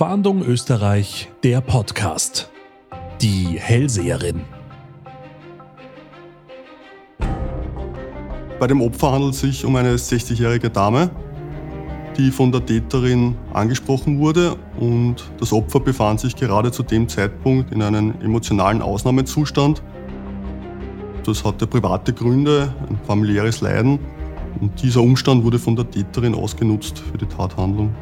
Fahndung Österreich, der Podcast. Die Hellseherin. Bei dem Opfer handelt es sich um eine 60-jährige Dame, die von der Täterin angesprochen wurde und das Opfer befand sich gerade zu dem Zeitpunkt in einem emotionalen Ausnahmezustand. Das hatte private Gründe, ein familiäres Leiden und dieser Umstand wurde von der Täterin ausgenutzt für die Tathandlung.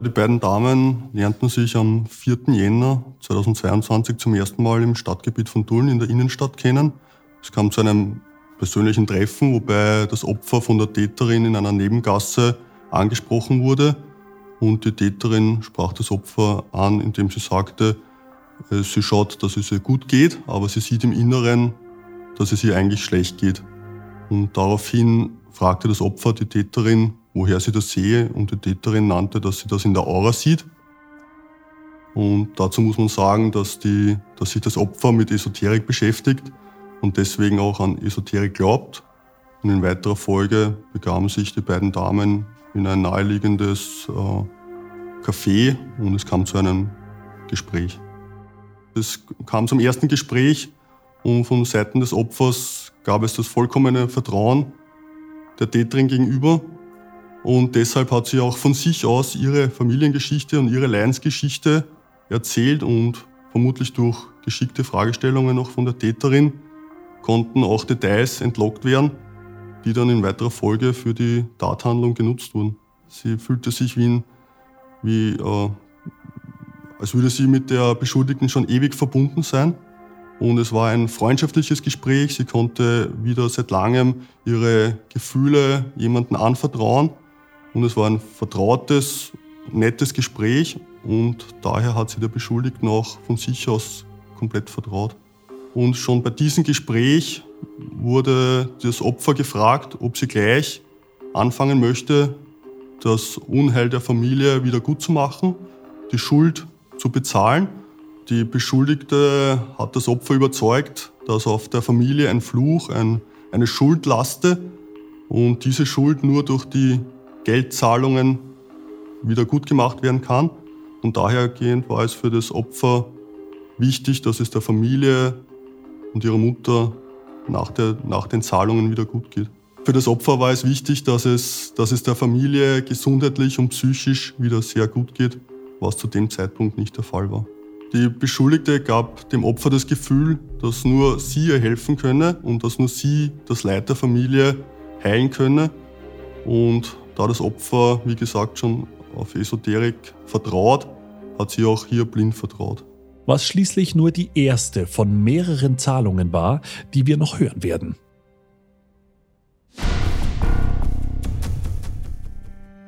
Die beiden Damen lernten sich am 4. Jänner 2022 zum ersten Mal im Stadtgebiet von Tulln in der Innenstadt kennen. Es kam zu einem persönlichen Treffen, wobei das Opfer von der Täterin in einer Nebengasse angesprochen wurde. Und die Täterin sprach das Opfer an, indem sie sagte, äh, sie schaut, dass es ihr gut geht, aber sie sieht im Inneren, dass es ihr eigentlich schlecht geht. Und daraufhin fragte das Opfer die Täterin, woher sie das sehe, und die Täterin nannte, dass sie das in der Aura sieht. Und dazu muss man sagen, dass, die, dass sich das Opfer mit Esoterik beschäftigt und deswegen auch an Esoterik glaubt. Und in weiterer Folge begaben sich die beiden Damen in ein naheliegendes äh, Café und es kam zu einem Gespräch. Es kam zum ersten Gespräch und von Seiten des Opfers gab es das vollkommene Vertrauen der Täterin gegenüber. Und deshalb hat sie auch von sich aus ihre Familiengeschichte und ihre Leidensgeschichte erzählt und vermutlich durch geschickte Fragestellungen auch von der Täterin konnten auch Details entlockt werden, die dann in weiterer Folge für die Tathandlung genutzt wurden. Sie fühlte sich wie, ein, wie äh, als würde sie mit der Beschuldigten schon ewig verbunden sein. Und es war ein freundschaftliches Gespräch. Sie konnte wieder seit langem ihre Gefühle jemandem anvertrauen. Und es war ein vertrautes, nettes Gespräch. Und daher hat sie der Beschuldigten auch von sich aus komplett vertraut. Und schon bei diesem Gespräch wurde das Opfer gefragt, ob sie gleich anfangen möchte, das Unheil der Familie wieder gut zu machen, die Schuld zu bezahlen. Die Beschuldigte hat das Opfer überzeugt, dass auf der Familie ein Fluch, ein, eine Schuld laste und diese Schuld nur durch die Geldzahlungen wieder gut gemacht werden kann. Und dahergehend war es für das Opfer wichtig, dass es der Familie und ihrer Mutter nach, der, nach den Zahlungen wieder gut geht. Für das Opfer war es wichtig, dass es, dass es der Familie gesundheitlich und psychisch wieder sehr gut geht, was zu dem Zeitpunkt nicht der Fall war. Die Beschuldigte gab dem Opfer das Gefühl, dass nur sie ihr helfen könne und dass nur sie das Leid der Familie heilen könne. Und da das Opfer, wie gesagt, schon auf Esoterik vertraut, hat sie auch hier blind vertraut was schließlich nur die erste von mehreren Zahlungen war, die wir noch hören werden.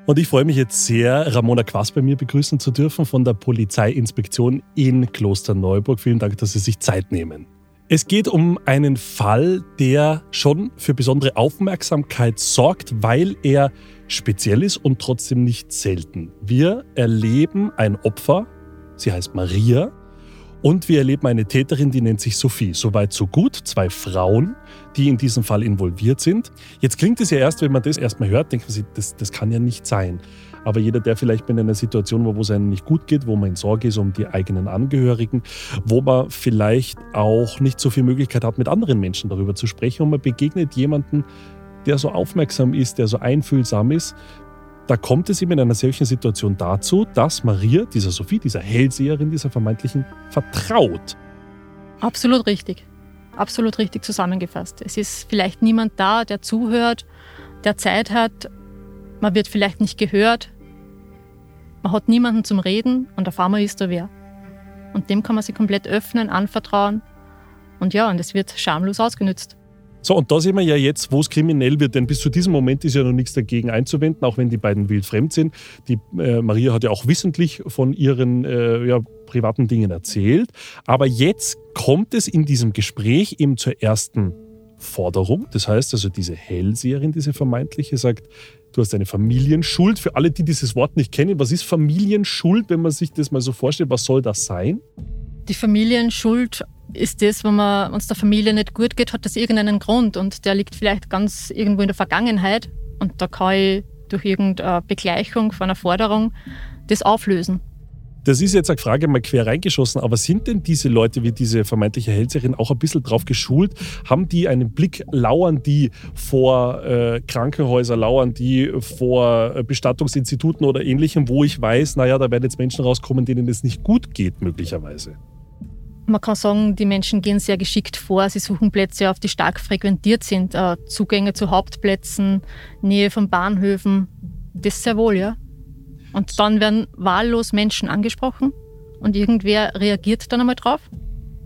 Und ich freue mich jetzt sehr, Ramona Quass bei mir begrüßen zu dürfen von der Polizeiinspektion in Klosterneuburg. Vielen Dank, dass Sie sich Zeit nehmen. Es geht um einen Fall, der schon für besondere Aufmerksamkeit sorgt, weil er speziell ist und trotzdem nicht selten. Wir erleben ein Opfer, sie heißt Maria, und wir erleben eine Täterin, die nennt sich Sophie. Soweit, so gut. Zwei Frauen, die in diesem Fall involviert sind. Jetzt klingt es ja erst, wenn man das erstmal hört, denkt man sich, das, das kann ja nicht sein. Aber jeder, der vielleicht in einer Situation war, wo es einem nicht gut geht, wo man in Sorge ist um die eigenen Angehörigen, wo man vielleicht auch nicht so viel Möglichkeit hat, mit anderen Menschen darüber zu sprechen und man begegnet jemanden, der so aufmerksam ist, der so einfühlsam ist, da kommt es eben in einer solchen Situation dazu, dass Maria, dieser Sophie, dieser Hellseherin, dieser vermeintlichen, vertraut. Absolut richtig. Absolut richtig zusammengefasst. Es ist vielleicht niemand da, der zuhört, der Zeit hat. Man wird vielleicht nicht gehört. Man hat niemanden zum Reden und auf einmal ist da wer. Und dem kann man sich komplett öffnen, anvertrauen. Und ja, und es wird schamlos ausgenützt. So, und da sehen wir ja jetzt, wo es kriminell wird, denn bis zu diesem Moment ist ja noch nichts dagegen einzuwenden, auch wenn die beiden wild fremd sind. Die äh, Maria hat ja auch wissentlich von ihren äh, ja, privaten Dingen erzählt. Aber jetzt kommt es in diesem Gespräch eben zur ersten Forderung. Das heißt also, diese Hellseherin, diese vermeintliche, sagt, du hast eine Familienschuld. Für alle, die dieses Wort nicht kennen, was ist Familienschuld, wenn man sich das mal so vorstellt? Was soll das sein? Die Familienschuld ist das, wenn man uns der Familie nicht gut geht, hat das irgendeinen Grund und der liegt vielleicht ganz irgendwo in der Vergangenheit und da kann ich durch irgendeine Begleichung von einer Forderung das auflösen. Das ist jetzt eine Frage mal quer reingeschossen, aber sind denn diese Leute wie diese vermeintliche Hellseherin auch ein bisschen drauf geschult? Haben die einen Blick, lauern die vor äh, Krankenhäusern, lauern die vor äh, Bestattungsinstituten oder ähnlichem, wo ich weiß, naja, da werden jetzt Menschen rauskommen, denen es nicht gut geht, möglicherweise? Man kann sagen, die Menschen gehen sehr geschickt vor. Sie suchen Plätze auf, die stark frequentiert sind. Äh, Zugänge zu Hauptplätzen, Nähe von Bahnhöfen. Das sehr wohl, ja. Und dann werden wahllos Menschen angesprochen und irgendwer reagiert dann einmal drauf.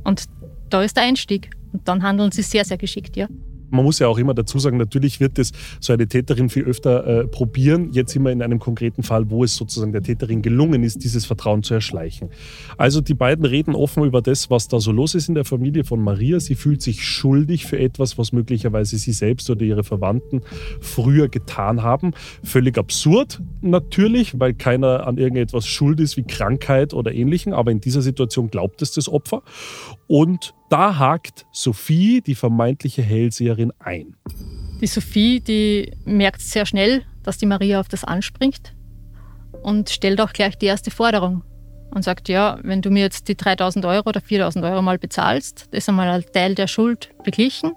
Und da ist der Einstieg. Und dann handeln sie sehr, sehr geschickt, ja. Man muss ja auch immer dazu sagen, natürlich wird es so eine Täterin viel öfter äh, probieren. Jetzt wir in einem konkreten Fall, wo es sozusagen der Täterin gelungen ist, dieses Vertrauen zu erschleichen. Also die beiden reden offen über das, was da so los ist in der Familie von Maria. Sie fühlt sich schuldig für etwas, was möglicherweise sie selbst oder ihre Verwandten früher getan haben. Völlig absurd natürlich, weil keiner an irgendetwas schuld ist wie Krankheit oder ähnlichem. Aber in dieser Situation glaubt es das Opfer. Und da hakt Sophie, die vermeintliche Hellseherin, ein. Die Sophie, die merkt sehr schnell, dass die Maria auf das anspringt und stellt auch gleich die erste Forderung und sagt, ja, wenn du mir jetzt die 3000 Euro oder 4000 Euro mal bezahlst, das ist einmal ein Teil der Schuld beglichen.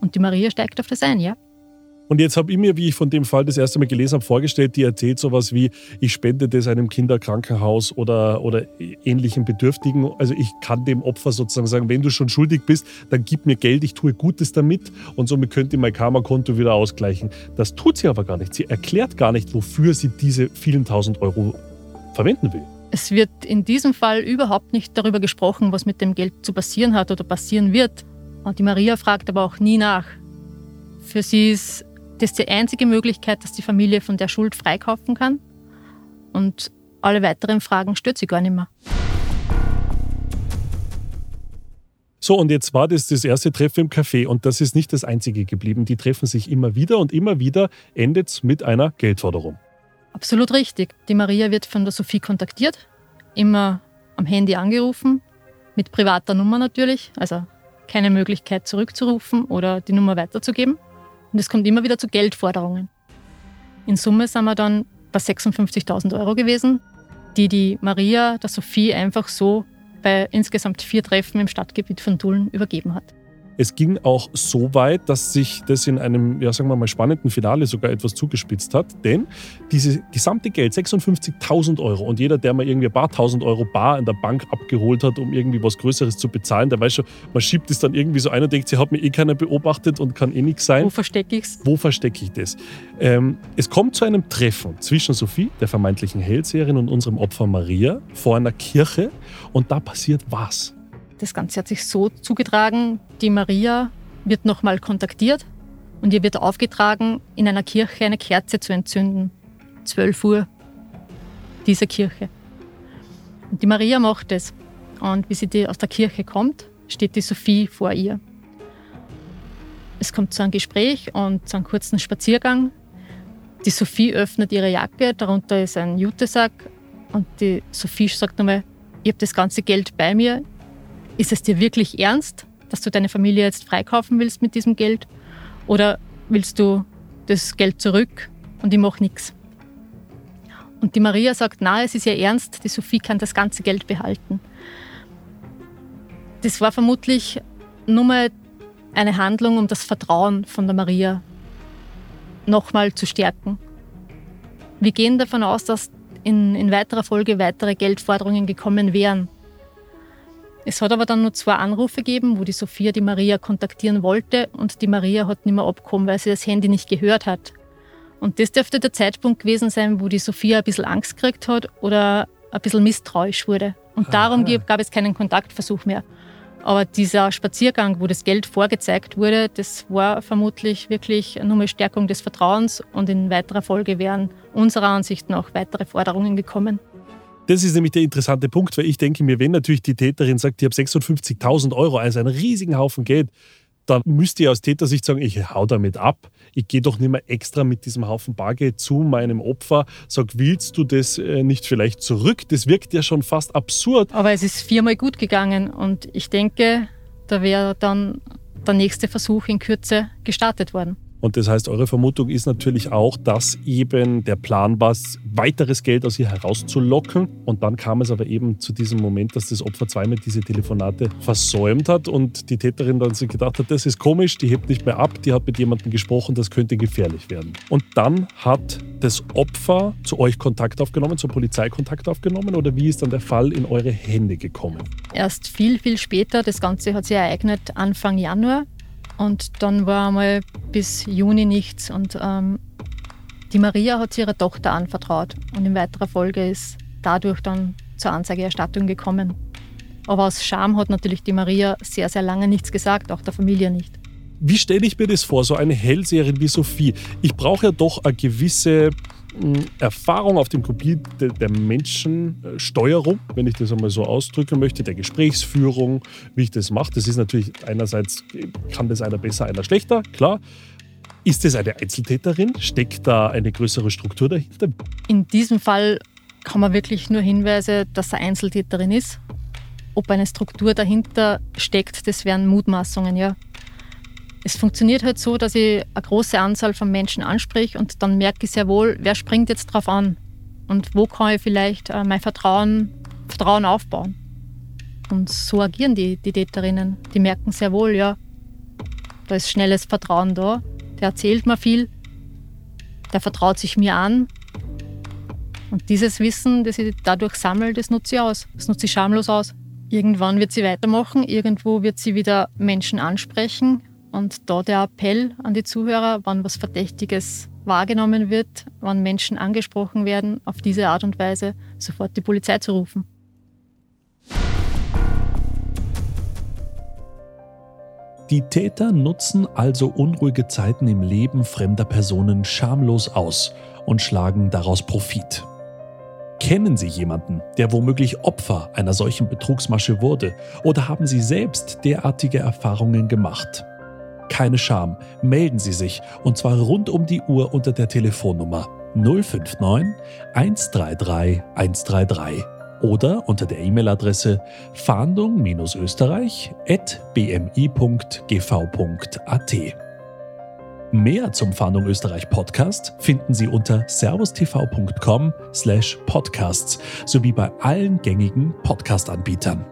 Und die Maria steigt auf das ein, ja. Und jetzt habe ich mir, wie ich von dem Fall das erste Mal gelesen habe, vorgestellt, die erzählt sowas wie, ich spende das einem Kinderkrankenhaus oder, oder ähnlichen Bedürftigen. Also ich kann dem Opfer sozusagen sagen, wenn du schon schuldig bist, dann gib mir Geld, ich tue Gutes damit und somit könnte mein Karma-Konto wieder ausgleichen. Das tut sie aber gar nicht. Sie erklärt gar nicht, wofür sie diese vielen tausend Euro verwenden will. Es wird in diesem Fall überhaupt nicht darüber gesprochen, was mit dem Geld zu passieren hat oder passieren wird. Und die Maria fragt aber auch nie nach. Für sie ist das ist die einzige Möglichkeit, dass die Familie von der Schuld freikaufen kann. Und alle weiteren Fragen stört sie gar nicht mehr. So, und jetzt war das das erste Treffen im Café und das ist nicht das einzige geblieben. Die treffen sich immer wieder und immer wieder endet es mit einer Geldforderung. Absolut richtig. Die Maria wird von der Sophie kontaktiert, immer am Handy angerufen, mit privater Nummer natürlich, also keine Möglichkeit zurückzurufen oder die Nummer weiterzugeben. Und es kommt immer wieder zu Geldforderungen. In Summe sind wir dann bei 56.000 Euro gewesen, die die Maria der Sophie einfach so bei insgesamt vier Treffen im Stadtgebiet von Tulln übergeben hat. Es ging auch so weit, dass sich das in einem, ja, sagen wir mal, spannenden Finale sogar etwas zugespitzt hat. Denn dieses gesamte Geld, 56.000 Euro, und jeder, der mal irgendwie ein paar tausend Euro bar in der Bank abgeholt hat, um irgendwie was Größeres zu bezahlen, der weiß schon, man schiebt es dann irgendwie so ein und denkt, sie hat mir eh keiner beobachtet und kann eh nichts sein. Wo verstecke ich es? Wo verstecke ich das? Ähm, es kommt zu einem Treffen zwischen Sophie, der vermeintlichen Hellseherin, und unserem Opfer Maria vor einer Kirche. Und da passiert was? Das Ganze hat sich so zugetragen, die Maria wird nochmal kontaktiert und ihr wird aufgetragen, in einer Kirche eine Kerze zu entzünden. 12 Uhr, dieser Kirche. Und die Maria macht es. Und wie sie aus der Kirche kommt, steht die Sophie vor ihr. Es kommt zu einem Gespräch und zu einem kurzen Spaziergang. Die Sophie öffnet ihre Jacke, darunter ist ein Jutesack. Und die Sophie sagt nochmal, ich habe das ganze Geld bei mir, ist es dir wirklich ernst, dass du deine Familie jetzt freikaufen willst mit diesem Geld? Oder willst du das Geld zurück und ich mache nichts? Und die Maria sagt, na, es ist ja ernst, die Sophie kann das ganze Geld behalten. Das war vermutlich nur mal eine Handlung, um das Vertrauen von der Maria nochmal zu stärken. Wir gehen davon aus, dass in, in weiterer Folge weitere Geldforderungen gekommen wären. Es hat aber dann nur zwei Anrufe gegeben, wo die Sophia die Maria kontaktieren wollte und die Maria hat nicht mehr abgekommen, weil sie das Handy nicht gehört hat. Und das dürfte der Zeitpunkt gewesen sein, wo die Sophia ein bisschen Angst gekriegt hat oder ein bisschen misstrauisch wurde. Und darum Aha. gab es keinen Kontaktversuch mehr. Aber dieser Spaziergang, wo das Geld vorgezeigt wurde, das war vermutlich wirklich nur eine Stärkung des Vertrauens und in weiterer Folge wären unserer Ansicht nach weitere Forderungen gekommen. Das ist nämlich der interessante Punkt, weil ich denke mir, wenn natürlich die Täterin sagt, ich habe 56.000 Euro, also einen riesigen Haufen Geld, dann müsste ihr aus Tätersicht sagen, ich hau damit ab. Ich gehe doch nicht mehr extra mit diesem Haufen Bargeld zu meinem Opfer. Sag, willst du das äh, nicht vielleicht zurück? Das wirkt ja schon fast absurd. Aber es ist viermal gut gegangen und ich denke, da wäre dann der nächste Versuch in Kürze gestartet worden. Und das heißt, eure Vermutung ist natürlich auch, dass eben der Plan war, weiteres Geld aus ihr herauszulocken. Und dann kam es aber eben zu diesem Moment, dass das Opfer zweimal diese Telefonate versäumt hat und die Täterin dann sich gedacht hat, das ist komisch, die hebt nicht mehr ab, die hat mit jemandem gesprochen, das könnte gefährlich werden. Und dann hat das Opfer zu euch Kontakt aufgenommen, zur Polizei Kontakt aufgenommen oder wie ist dann der Fall in eure Hände gekommen? Erst viel, viel später, das Ganze hat sich ereignet Anfang Januar. Und dann war einmal bis Juni nichts. Und ähm, die Maria hat sie ihrer Tochter anvertraut. Und in weiterer Folge ist dadurch dann zur Anzeigeerstattung gekommen. Aber aus Scham hat natürlich die Maria sehr, sehr lange nichts gesagt, auch der Familie nicht. Wie stelle ich mir das vor, so eine Hellseherin wie Sophie? Ich brauche ja doch eine gewisse Erfahrung auf dem Gebiet der Menschensteuerung, wenn ich das einmal so ausdrücken möchte, der Gesprächsführung, wie ich das mache. Das ist natürlich einerseits, kann das einer besser, einer schlechter, klar. Ist das eine Einzeltäterin? Steckt da eine größere Struktur dahinter? In diesem Fall kann man wirklich nur Hinweise, dass er Einzeltäterin ist. Ob eine Struktur dahinter steckt, das wären Mutmaßungen, ja. Es funktioniert halt so, dass ich eine große Anzahl von Menschen anspreche und dann merke ich sehr wohl, wer springt jetzt drauf an und wo kann ich vielleicht äh, mein Vertrauen, Vertrauen aufbauen. Und so agieren die, die Täterinnen. Die merken sehr wohl, ja, da ist schnelles Vertrauen da. Der erzählt mir viel, der vertraut sich mir an. Und dieses Wissen, das ich dadurch sammle, das nutze ich aus. Das nutze ich schamlos aus. Irgendwann wird sie weitermachen, irgendwo wird sie wieder Menschen ansprechen und da der Appell an die Zuhörer, wann was Verdächtiges wahrgenommen wird, wann Menschen angesprochen werden, auf diese Art und Weise sofort die Polizei zu rufen. Die Täter nutzen also unruhige Zeiten im Leben fremder Personen schamlos aus und schlagen daraus Profit. Kennen Sie jemanden, der womöglich Opfer einer solchen Betrugsmasche wurde, oder haben Sie selbst derartige Erfahrungen gemacht? Keine Scham, melden Sie sich und zwar rund um die Uhr unter der Telefonnummer 059 133 133 oder unter der E-Mail-Adresse fahndung-österreich.bmi.gv.at. Mehr zum Fahndung Österreich Podcast finden Sie unter servustv.com/podcasts sowie bei allen gängigen Podcast-Anbietern.